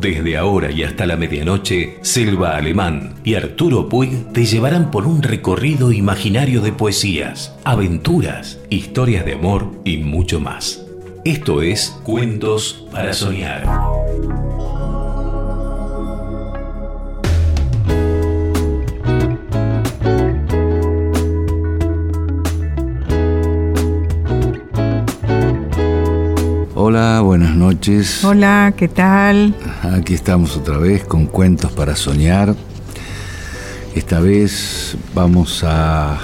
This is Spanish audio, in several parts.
Desde ahora y hasta la medianoche, Selva Alemán y Arturo Puig te llevarán por un recorrido imaginario de poesías, aventuras, historias de amor y mucho más. Esto es Cuentos para Soñar. Hola, buenas noches. Hola, ¿qué tal? Aquí estamos otra vez con Cuentos para Soñar. Esta vez vamos a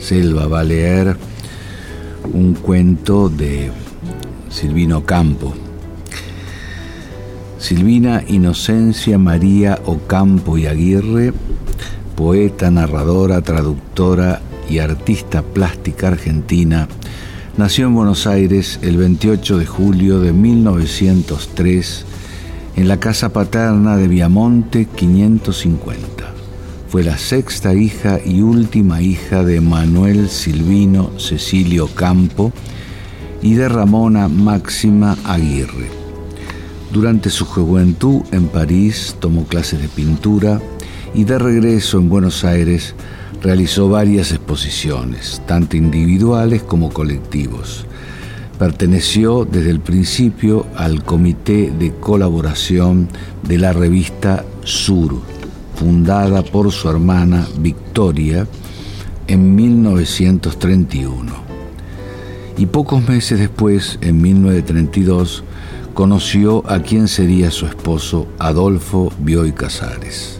Selva va a leer un cuento de Silvino Campo. Silvina Inocencia María Ocampo y Aguirre, poeta, narradora, traductora y artista plástica argentina, Nació en Buenos Aires el 28 de julio de 1903 en la casa paterna de Viamonte 550. Fue la sexta hija y última hija de Manuel Silvino Cecilio Campo y de Ramona Máxima Aguirre. Durante su juventud en París tomó clases de pintura y de regreso en Buenos Aires realizó varias exposiciones, tanto individuales como colectivos. Perteneció desde el principio al comité de colaboración de la revista Sur, fundada por su hermana Victoria en 1931. Y pocos meses después, en 1932, conoció a quien sería su esposo, Adolfo Bioy Casares.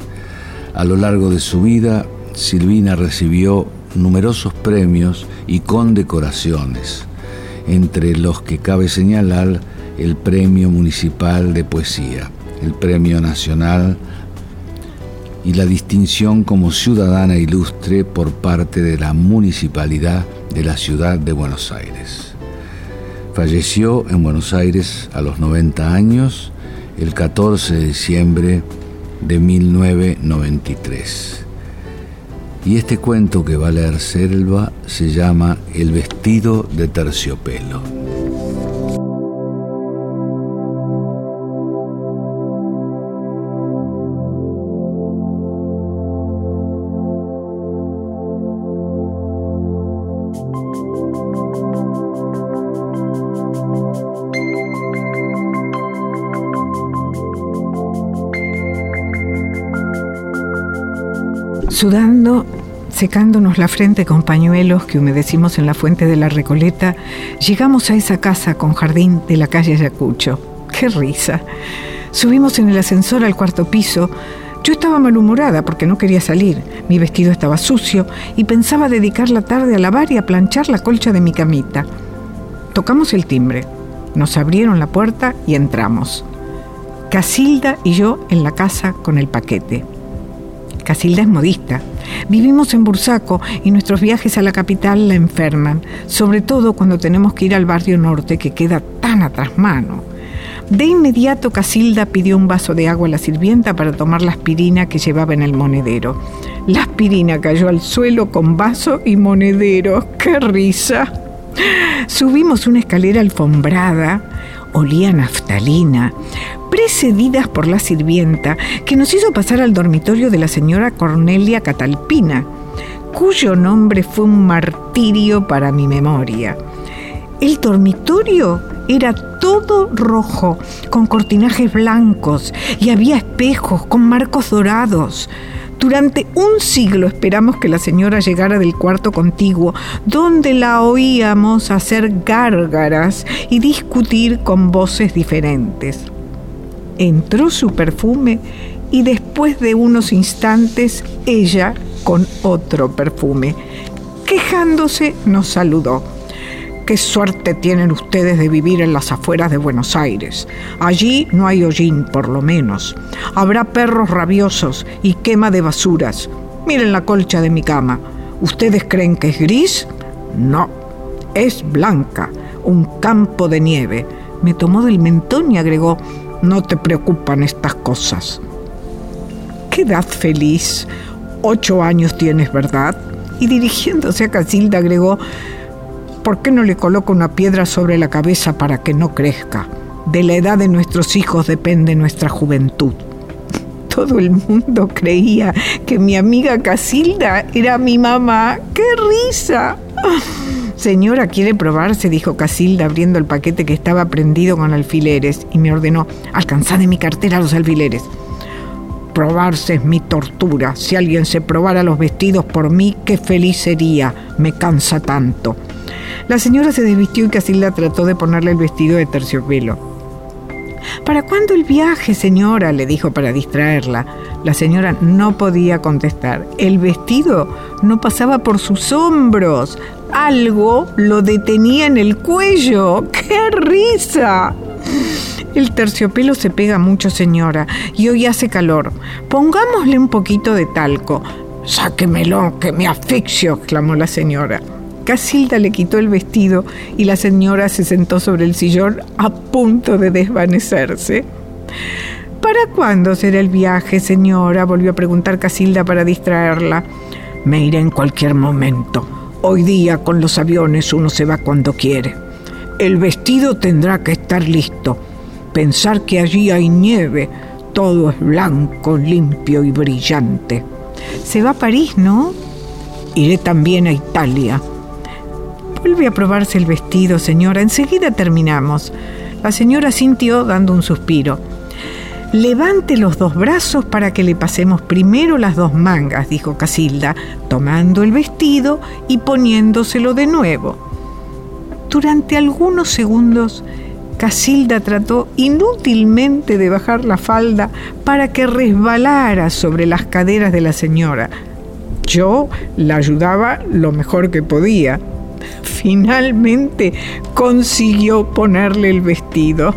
A lo largo de su vida Silvina recibió numerosos premios y condecoraciones, entre los que cabe señalar el Premio Municipal de Poesía, el Premio Nacional y la distinción como ciudadana ilustre por parte de la Municipalidad de la Ciudad de Buenos Aires. Falleció en Buenos Aires a los 90 años el 14 de diciembre de 1993. Y este cuento que va a leer Selva se llama El vestido de terciopelo. Sudando, secándonos la frente con pañuelos que humedecimos en la fuente de la Recoleta, llegamos a esa casa con jardín de la calle Ayacucho. ¡Qué risa! Subimos en el ascensor al cuarto piso. Yo estaba malhumorada porque no quería salir. Mi vestido estaba sucio y pensaba dedicar la tarde a lavar y a planchar la colcha de mi camita. Tocamos el timbre. Nos abrieron la puerta y entramos. Casilda y yo en la casa con el paquete. Casilda es modista. Vivimos en Bursaco y nuestros viajes a la capital la enferman, sobre todo cuando tenemos que ir al barrio norte que queda tan atrás mano. De inmediato Casilda pidió un vaso de agua a la sirvienta para tomar la aspirina que llevaba en el monedero. La aspirina cayó al suelo con vaso y monedero. ¡Qué risa! Subimos una escalera alfombrada, olía naftalina, precedidas por la sirvienta que nos hizo pasar al dormitorio de la señora Cornelia Catalpina, cuyo nombre fue un martirio para mi memoria. El dormitorio era todo rojo, con cortinajes blancos, y había espejos con marcos dorados. Durante un siglo esperamos que la señora llegara del cuarto contiguo, donde la oíamos hacer gárgaras y discutir con voces diferentes entró su perfume y después de unos instantes ella con otro perfume. Quejándose nos saludó. Qué suerte tienen ustedes de vivir en las afueras de Buenos Aires. Allí no hay hollín, por lo menos. Habrá perros rabiosos y quema de basuras. Miren la colcha de mi cama. ¿Ustedes creen que es gris? No, es blanca, un campo de nieve. Me tomó del mentón y agregó, no te preocupan estas cosas. Qué edad feliz. Ocho años tienes, ¿verdad? Y dirigiéndose a Casilda agregó, ¿por qué no le coloco una piedra sobre la cabeza para que no crezca? De la edad de nuestros hijos depende nuestra juventud. Todo el mundo creía que mi amiga Casilda era mi mamá. ¡Qué risa! Señora, ¿quiere probarse? dijo Casilda abriendo el paquete que estaba prendido con alfileres y me ordenó, alcanzad de mi cartera los alfileres. Probarse es mi tortura. Si alguien se probara los vestidos por mí, qué feliz sería. Me cansa tanto. La señora se desvistió y Casilda trató de ponerle el vestido de terciopelo. ¿Para cuándo el viaje, señora? le dijo para distraerla. La señora no podía contestar. El vestido no pasaba por sus hombros. Algo lo detenía en el cuello. ¡Qué risa! El terciopelo se pega mucho, señora, y hoy hace calor. Pongámosle un poquito de talco. Sáquemelo, que me asfixio, exclamó la señora. Casilda le quitó el vestido y la señora se sentó sobre el sillón a punto de desvanecerse. ¿Para cuándo será el viaje, señora? volvió a preguntar Casilda para distraerla. Me iré en cualquier momento. Hoy día con los aviones uno se va cuando quiere. El vestido tendrá que estar listo. Pensar que allí hay nieve, todo es blanco, limpio y brillante. Se va a París, ¿no? Iré también a Italia. Vuelve a probarse el vestido, señora. Enseguida terminamos. La señora sintió dando un suspiro. Levante los dos brazos para que le pasemos primero las dos mangas, dijo Casilda, tomando el vestido y poniéndoselo de nuevo. Durante algunos segundos, Casilda trató inútilmente de bajar la falda para que resbalara sobre las caderas de la señora. Yo la ayudaba lo mejor que podía finalmente consiguió ponerle el vestido.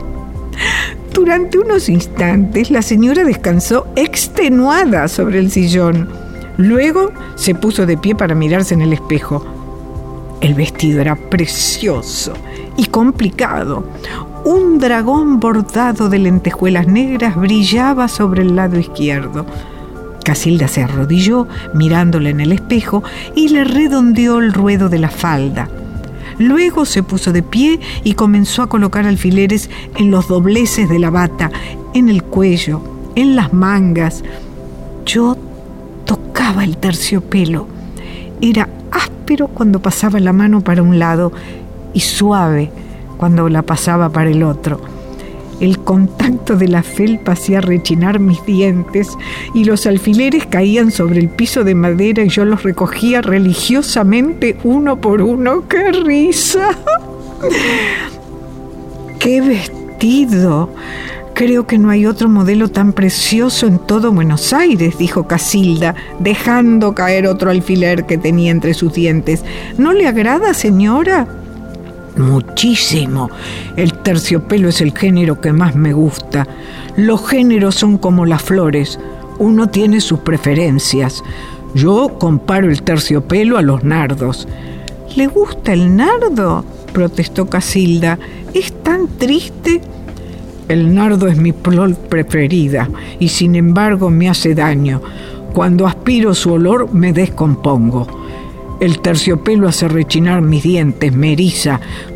Durante unos instantes la señora descansó extenuada sobre el sillón. Luego se puso de pie para mirarse en el espejo. El vestido era precioso y complicado. Un dragón bordado de lentejuelas negras brillaba sobre el lado izquierdo. Casilda se arrodilló mirándole en el espejo y le redondeó el ruedo de la falda. Luego se puso de pie y comenzó a colocar alfileres en los dobleces de la bata, en el cuello, en las mangas. Yo tocaba el terciopelo. Era áspero cuando pasaba la mano para un lado y suave cuando la pasaba para el otro. El contacto de la felpa hacía rechinar mis dientes y los alfileres caían sobre el piso de madera y yo los recogía religiosamente uno por uno. ¡Qué risa! ¡Qué vestido! Creo que no hay otro modelo tan precioso en todo Buenos Aires, dijo Casilda, dejando caer otro alfiler que tenía entre sus dientes. ¿No le agrada, señora? Muchísimo. El terciopelo es el género que más me gusta. Los géneros son como las flores. Uno tiene sus preferencias. Yo comparo el terciopelo a los nardos. ¿Le gusta el nardo? protestó Casilda. ¿Es tan triste? El nardo es mi flor preferida y sin embargo me hace daño. Cuando aspiro su olor me descompongo. El terciopelo hace rechinar mis dientes, me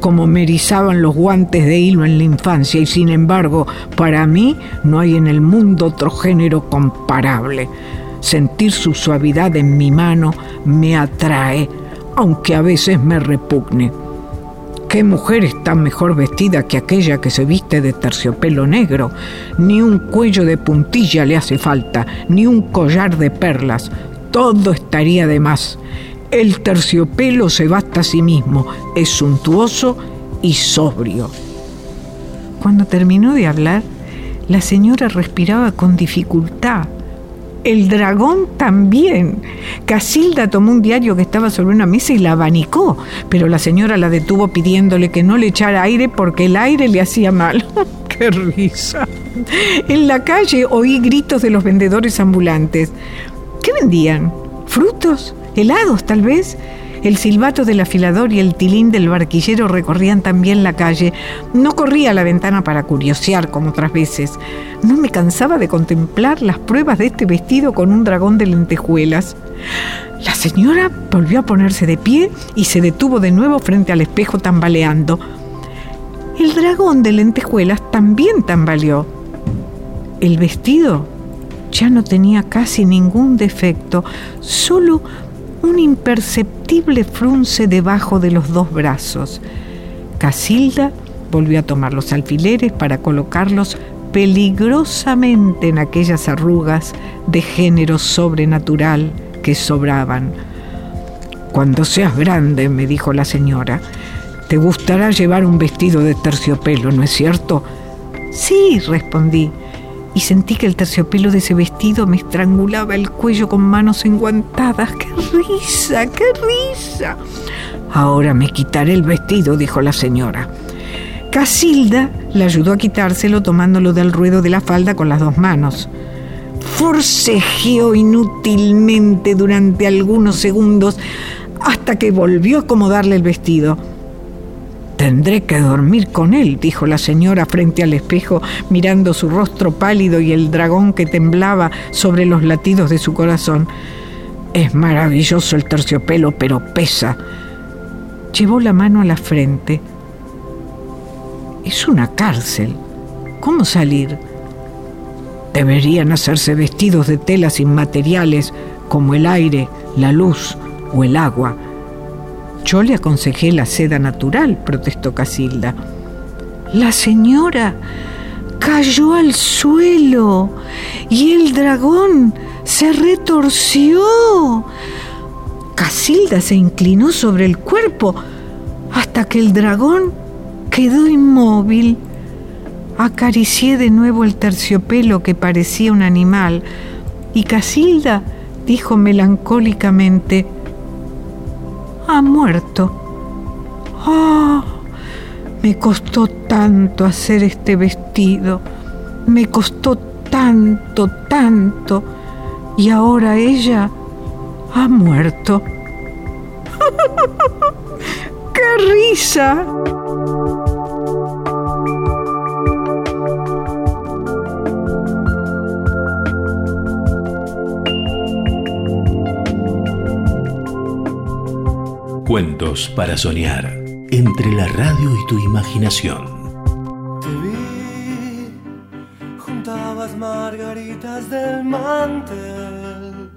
como me erizaban los guantes de hilo en la infancia, y sin embargo, para mí no hay en el mundo otro género comparable. Sentir su suavidad en mi mano me atrae, aunque a veces me repugne. ¿Qué mujer está mejor vestida que aquella que se viste de terciopelo negro? Ni un cuello de puntilla le hace falta, ni un collar de perlas. Todo estaría de más. El terciopelo se basta a sí mismo, es suntuoso y sobrio. Cuando terminó de hablar, la señora respiraba con dificultad. El dragón también. Casilda tomó un diario que estaba sobre una mesa y la abanicó, pero la señora la detuvo pidiéndole que no le echara aire porque el aire le hacía mal. ¡Qué risa! En la calle oí gritos de los vendedores ambulantes. ¿Qué vendían? ¿Frutos? Helados tal vez. El silbato del afilador y el tilín del barquillero recorrían también la calle. No corría a la ventana para curiosear como otras veces. No me cansaba de contemplar las pruebas de este vestido con un dragón de lentejuelas. La señora volvió a ponerse de pie y se detuvo de nuevo frente al espejo tambaleando. El dragón de lentejuelas también tambaleó. El vestido ya no tenía casi ningún defecto, solo un imperceptible frunce debajo de los dos brazos. Casilda volvió a tomar los alfileres para colocarlos peligrosamente en aquellas arrugas de género sobrenatural que sobraban. Cuando seas grande, me dijo la señora, te gustará llevar un vestido de terciopelo, ¿no es cierto? Sí, respondí, y sentí que el terciopelo de ese vestido me estrangulaba el cuello con manos enguantadas. ¡Qué risa, qué risa! Ahora me quitaré el vestido, dijo la señora. Casilda le ayudó a quitárselo tomándolo del ruedo de la falda con las dos manos. Forcejeó inútilmente durante algunos segundos hasta que volvió a acomodarle el vestido. Tendré que dormir con él, dijo la señora frente al espejo, mirando su rostro pálido y el dragón que temblaba sobre los latidos de su corazón. Es maravilloso el terciopelo, pero pesa. Llevó la mano a la frente es una cárcel. ¿Cómo salir? Deberían hacerse vestidos de telas inmateriales como el aire, la luz o el agua. Yo le aconsejé la seda natural, protestó Casilda. La señora cayó al suelo y el dragón se retorció. Casilda se inclinó sobre el cuerpo hasta que el dragón Quedó inmóvil. Acaricié de nuevo el terciopelo que parecía un animal y Casilda dijo melancólicamente, ha muerto. ¡Oh! Me costó tanto hacer este vestido, me costó tanto, tanto, y ahora ella ha muerto. ¡Qué risa! Cuentos para soñar entre la radio y tu imaginación. Te vi, juntabas margaritas del mantel.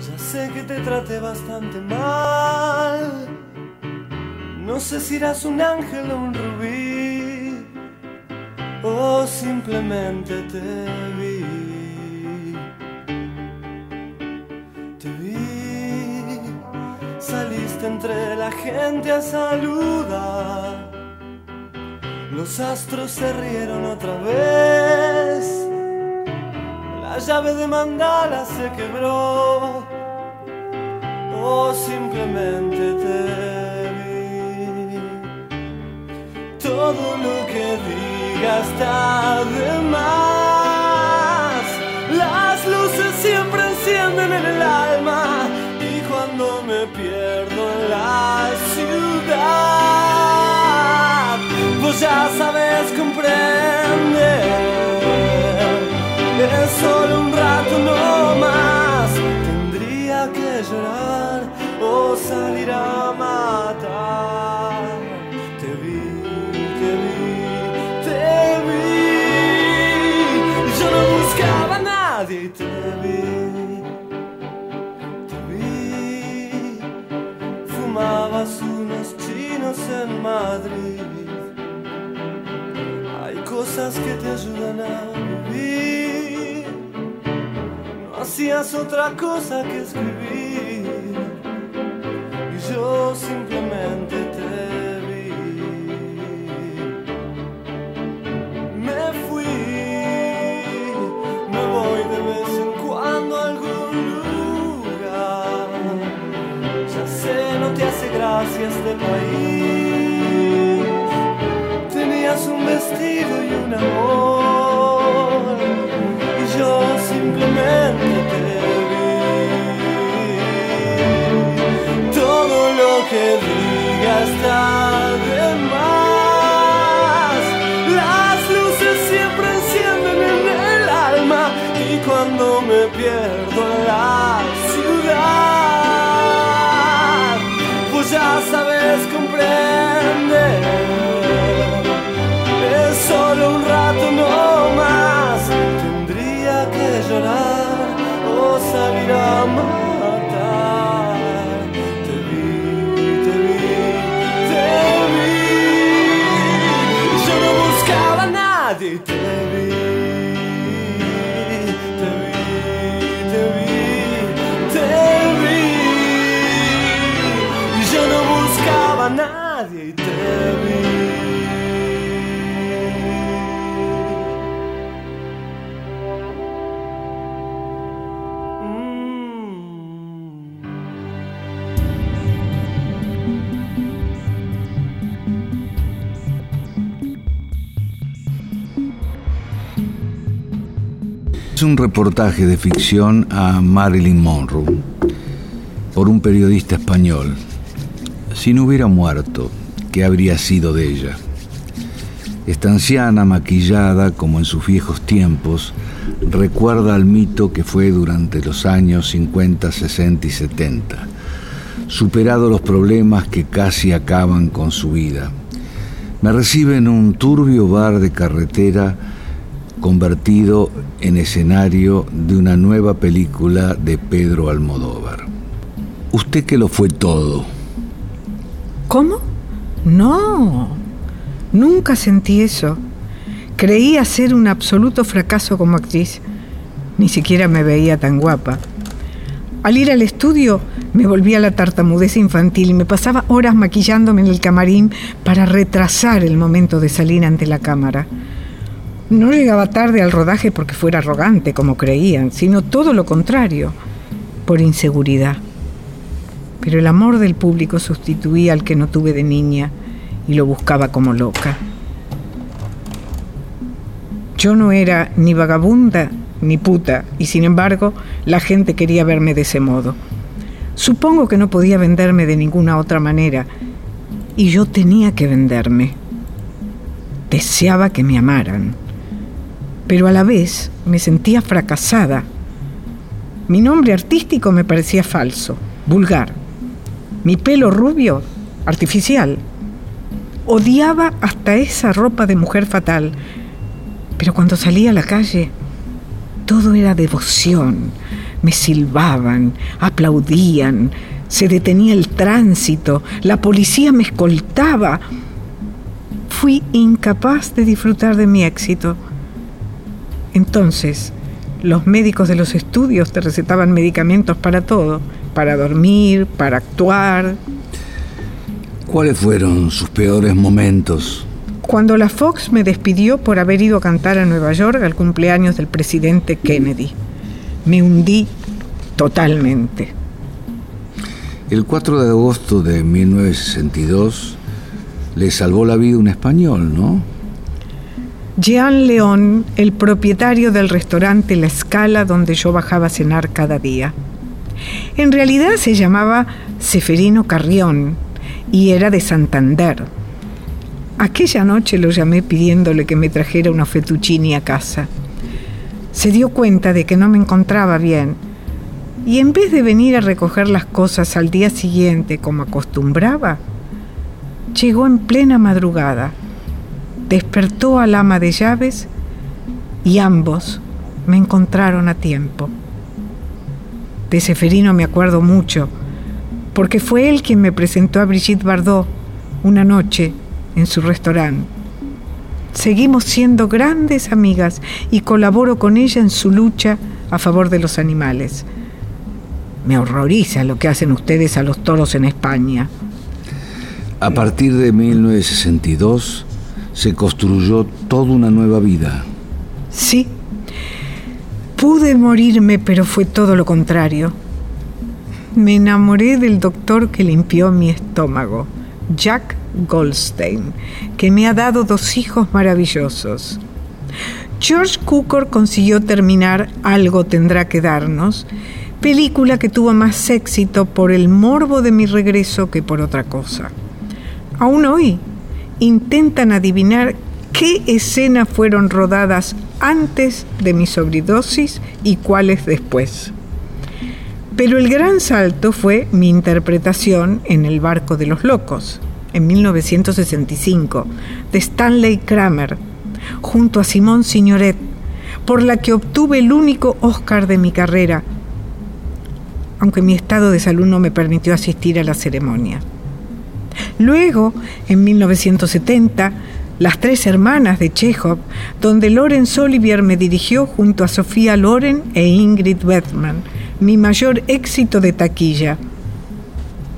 Ya sé que te traté bastante mal. No sé si eras un ángel o un rubí, o simplemente te vi. Entre la gente a saludar. Los astros se rieron otra vez. La llave de mandala se quebró. O simplemente te vi. Todo lo que diga está de más. Ya sabes comprender, es solo un rato no más. Tendría que llorar o salir a matar. Te vi, te vi, te vi. Yo no buscaba a nadie y te vi. unos chinos en Madrid. Cosas que te ayudan a vivir. No hacías otra cosa que escribir. Y yo simplemente te vi. Me fui, me voy de vez en cuando a algún lugar. Ya sé, no te hace gracia este país. Vestido y un amor, y yo simplemente te vi. Todo lo que diga está un reportaje de ficción a Marilyn Monroe por un periodista español. Si no hubiera muerto, ¿qué habría sido de ella? Esta anciana, maquillada como en sus viejos tiempos, recuerda al mito que fue durante los años 50, 60 y 70, superado los problemas que casi acaban con su vida. Me recibe en un turbio bar de carretera convertido en escenario de una nueva película de Pedro Almodóvar. Usted que lo fue todo. ¿Cómo? No, nunca sentí eso. Creía ser un absoluto fracaso como actriz. Ni siquiera me veía tan guapa. Al ir al estudio me volví a la tartamudez infantil y me pasaba horas maquillándome en el camarín para retrasar el momento de salir ante la cámara. No llegaba tarde al rodaje porque fuera arrogante, como creían, sino todo lo contrario, por inseguridad. Pero el amor del público sustituía al que no tuve de niña y lo buscaba como loca. Yo no era ni vagabunda ni puta, y sin embargo la gente quería verme de ese modo. Supongo que no podía venderme de ninguna otra manera, y yo tenía que venderme. Deseaba que me amaran, pero a la vez me sentía fracasada. Mi nombre artístico me parecía falso, vulgar. Mi pelo rubio, artificial. Odiaba hasta esa ropa de mujer fatal, pero cuando salía a la calle, todo era devoción. Me silbaban, aplaudían, se detenía el tránsito, la policía me escoltaba. Fui incapaz de disfrutar de mi éxito. Entonces, los médicos de los estudios te recetaban medicamentos para todo, para dormir, para actuar. ¿Cuáles fueron sus peores momentos? Cuando la Fox me despidió por haber ido a cantar a Nueva York al cumpleaños del presidente Kennedy, me hundí totalmente. El 4 de agosto de 1962 le salvó la vida un español, ¿no? Jean León, el propietario del restaurante La Escala donde yo bajaba a cenar cada día. En realidad se llamaba Seferino Carrión y era de Santander. Aquella noche lo llamé pidiéndole que me trajera una fettuccini a casa. Se dio cuenta de que no me encontraba bien y en vez de venir a recoger las cosas al día siguiente como acostumbraba, llegó en plena madrugada despertó al ama de llaves y ambos me encontraron a tiempo. De Seferino me acuerdo mucho, porque fue él quien me presentó a Brigitte Bardot una noche en su restaurante. Seguimos siendo grandes amigas y colaboro con ella en su lucha a favor de los animales. Me horroriza lo que hacen ustedes a los toros en España. A partir de 1962 se construyó toda una nueva vida. Sí. Pude morirme, pero fue todo lo contrario. Me enamoré del doctor que limpió mi estómago, Jack Goldstein, que me ha dado dos hijos maravillosos. George Cukor consiguió terminar Algo tendrá que darnos, película que tuvo más éxito por el morbo de mi regreso que por otra cosa. Aún hoy intentan adivinar qué escenas fueron rodadas antes de mi sobredosis y cuáles después. Pero el gran salto fue mi interpretación en El barco de los locos, en 1965, de Stanley Kramer, junto a Simón Signoret, por la que obtuve el único Oscar de mi carrera, aunque mi estado de salud no me permitió asistir a la ceremonia. Luego, en 1970, Las tres hermanas de Chekhov, donde Lorenz Olivier me dirigió junto a Sofía Loren e Ingrid Bergman, mi mayor éxito de taquilla.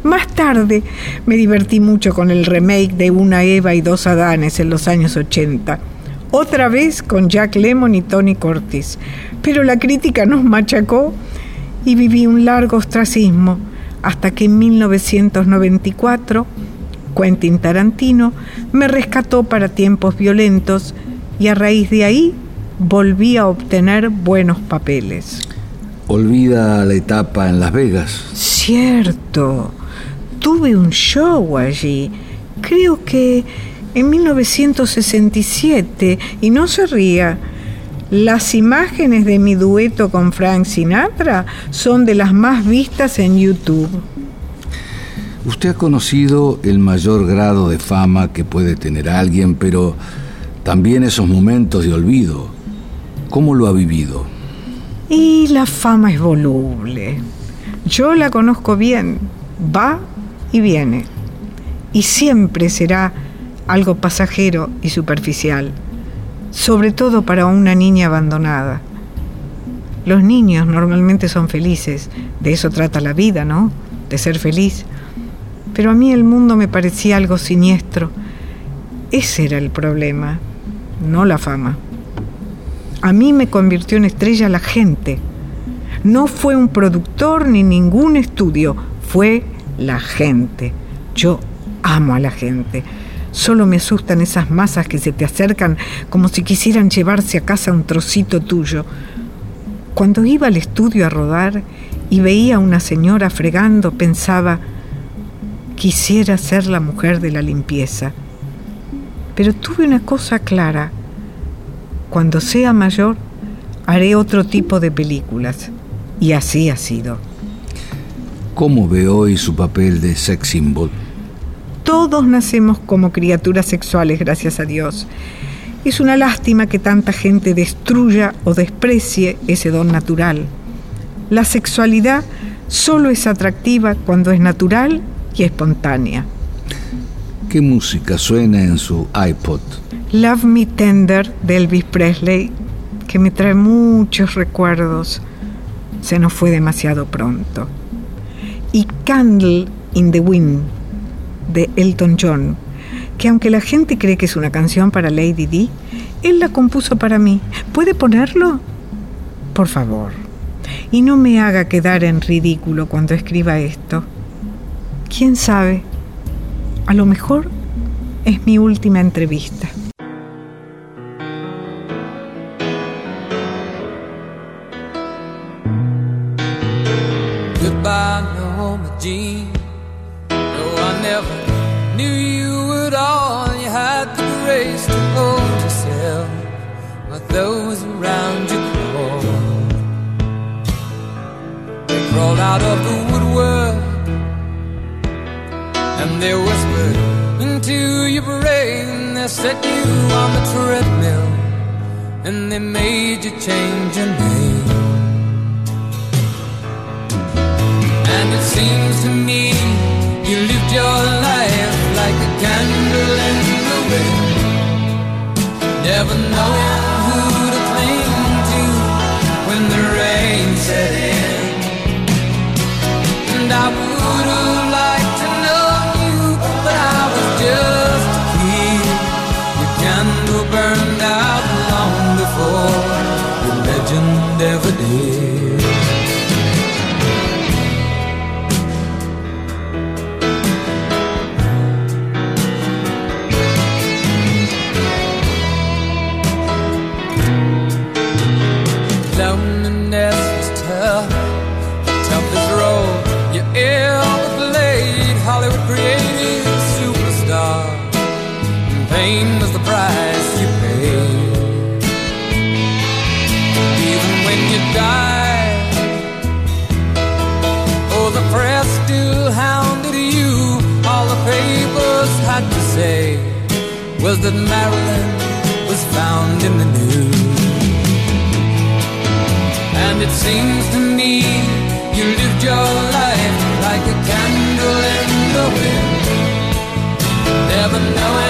Más tarde me divertí mucho con el remake de Una Eva y dos Adanes en los años 80, otra vez con Jack Lemmon y Tony Curtis, pero la crítica nos machacó y viví un largo ostracismo hasta que en 1994 Quentin Tarantino me rescató para tiempos violentos y a raíz de ahí volví a obtener buenos papeles. Olvida la etapa en Las Vegas. Cierto, tuve un show allí, creo que en 1967, y no se ría. Las imágenes de mi dueto con Frank Sinatra son de las más vistas en YouTube. Usted ha conocido el mayor grado de fama que puede tener alguien, pero también esos momentos de olvido. ¿Cómo lo ha vivido? Y la fama es voluble. Yo la conozco bien. Va y viene. Y siempre será algo pasajero y superficial, sobre todo para una niña abandonada. Los niños normalmente son felices, de eso trata la vida, ¿no? De ser feliz pero a mí el mundo me parecía algo siniestro. Ese era el problema, no la fama. A mí me convirtió en estrella la gente. No fue un productor ni ningún estudio, fue la gente. Yo amo a la gente. Solo me asustan esas masas que se te acercan como si quisieran llevarse a casa un trocito tuyo. Cuando iba al estudio a rodar y veía a una señora fregando, pensaba, quisiera ser la mujer de la limpieza. Pero tuve una cosa clara. Cuando sea mayor, haré otro tipo de películas. Y así ha sido. ¿Cómo ve hoy su papel de sex symbol? Todos nacemos como criaturas sexuales, gracias a Dios. Es una lástima que tanta gente destruya o desprecie ese don natural. La sexualidad solo es atractiva cuando es natural y espontánea. ¿Qué música suena en su iPod? Love Me Tender de Elvis Presley, que me trae muchos recuerdos. Se nos fue demasiado pronto. Y Candle in the Wind de Elton John, que aunque la gente cree que es una canción para Lady D, él la compuso para mí. ¿Puede ponerlo? Por favor. Y no me haga quedar en ridículo cuando escriba esto. ¿Quién sabe? A lo mejor es mi última entrevista. Those around you. They out of the treadmill, and they made you change your name. And it seems to me you lived your life like a candle in the wind, never knowing who to cling to when the rain set in. Your life like a candle in the wind, never knowing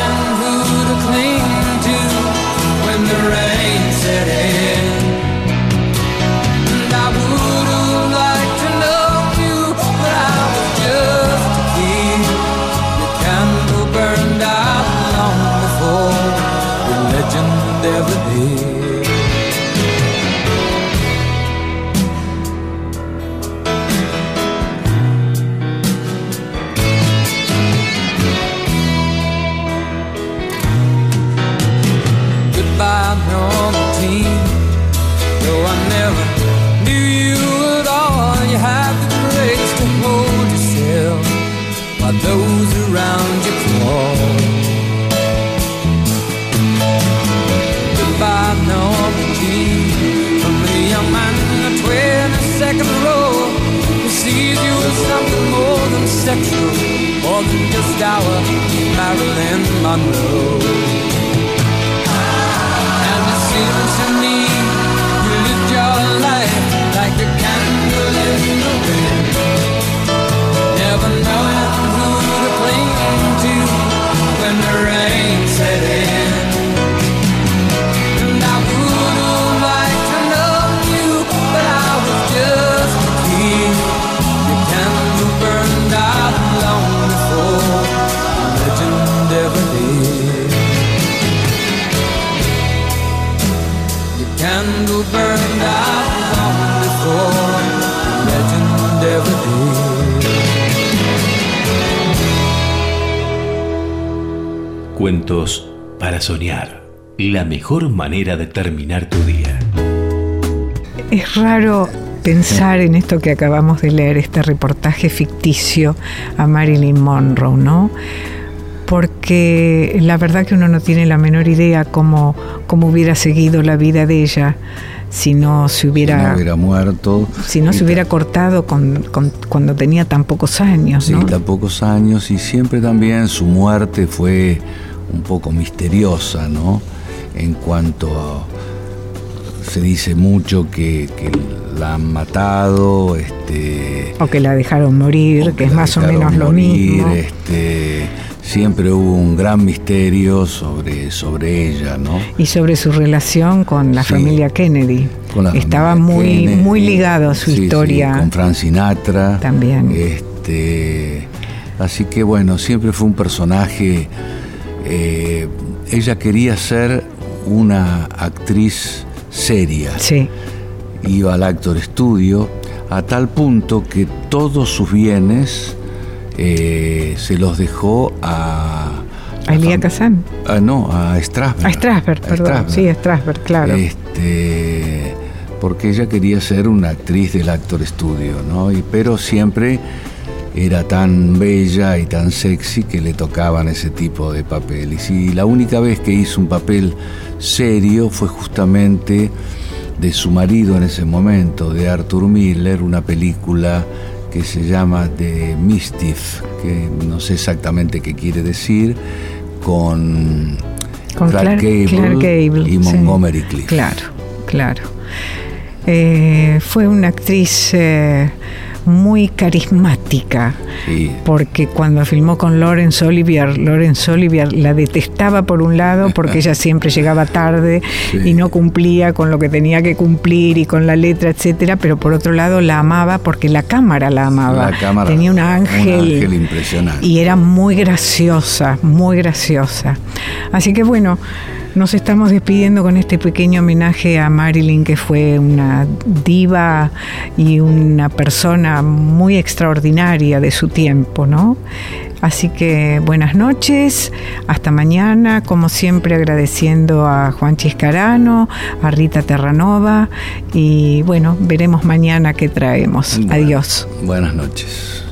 22nd row who sees you as something more than sexual, more than just our Marilyn Monroe. And it seems to me you lived your life like a candle in the wind, never knowing who to cling to when the rain Cuentos para soñar. La mejor manera de terminar tu día. Es raro pensar en esto que acabamos de leer, este reportaje ficticio a Marilyn Monroe, ¿no? Porque la verdad que uno no tiene la menor idea cómo, cómo hubiera seguido la vida de ella si no se Si hubiera, no hubiera muerto. si no se hubiera cortado con, con- cuando tenía tan pocos años, Sí, ¿no? tan pocos años y siempre también su muerte fue un poco misteriosa, ¿no? En cuanto a- se dice mucho que, que la han matado, este, O que la dejaron morir, que es más o menos lo mismo. este, siempre hubo un gran misterio sobre, sobre ella, ¿no? Y sobre su relación con la Sí. familia Kennedy. Con la Estaba familia muy, Kennedy, muy ligado a su sí, sí, historia. con Frank Sinatra. También. Este, así que bueno, siempre fue un personaje. eh, ella quería ser una actriz seria. Sí, Iba al Actor Studio a tal punto que todos sus bienes eh, se los dejó a. a Elia fam- Kazan. Ah, no, a Strasberg. A Strasberg, A perdón. Strasberg. Sí, a Strasberg, claro. Este, porque ella quería ser una actriz del Actor Studio, ¿no? Y, pero siempre era tan bella y tan sexy que le tocaban ese tipo de papeles. Y la única vez que hizo un papel serio fue justamente de su marido en ese momento, de Arthur Miller, una película que se llama The Mischief, que no sé exactamente qué quiere decir, con, Con Clark, Gable Clark Gable, y sí. Montgomery Clift. Claro, claro. Eh, fue una actriz eh, muy carismática. Sí. Porque cuando filmó con Laurence Olivier, Laurence Olivier la detestaba por un lado porque ella siempre llegaba tarde Sí. y no cumplía con lo que tenía que cumplir y con la letra, etcétera, pero por otro lado la amaba porque la cámara la amaba. La cámara, Tenía un ángel, un ángel impresionante. y era muy graciosa, muy graciosa. Así que bueno, nos estamos despidiendo con este pequeño homenaje a Marilyn, que fue una diva y una persona muy extraordinaria de su tiempo, ¿no? Así que buenas noches, hasta mañana, como siempre agradeciendo a Juan Chiscarano, a Rita Terranova y bueno, veremos mañana qué traemos. Bueno, Adiós. Buenas noches.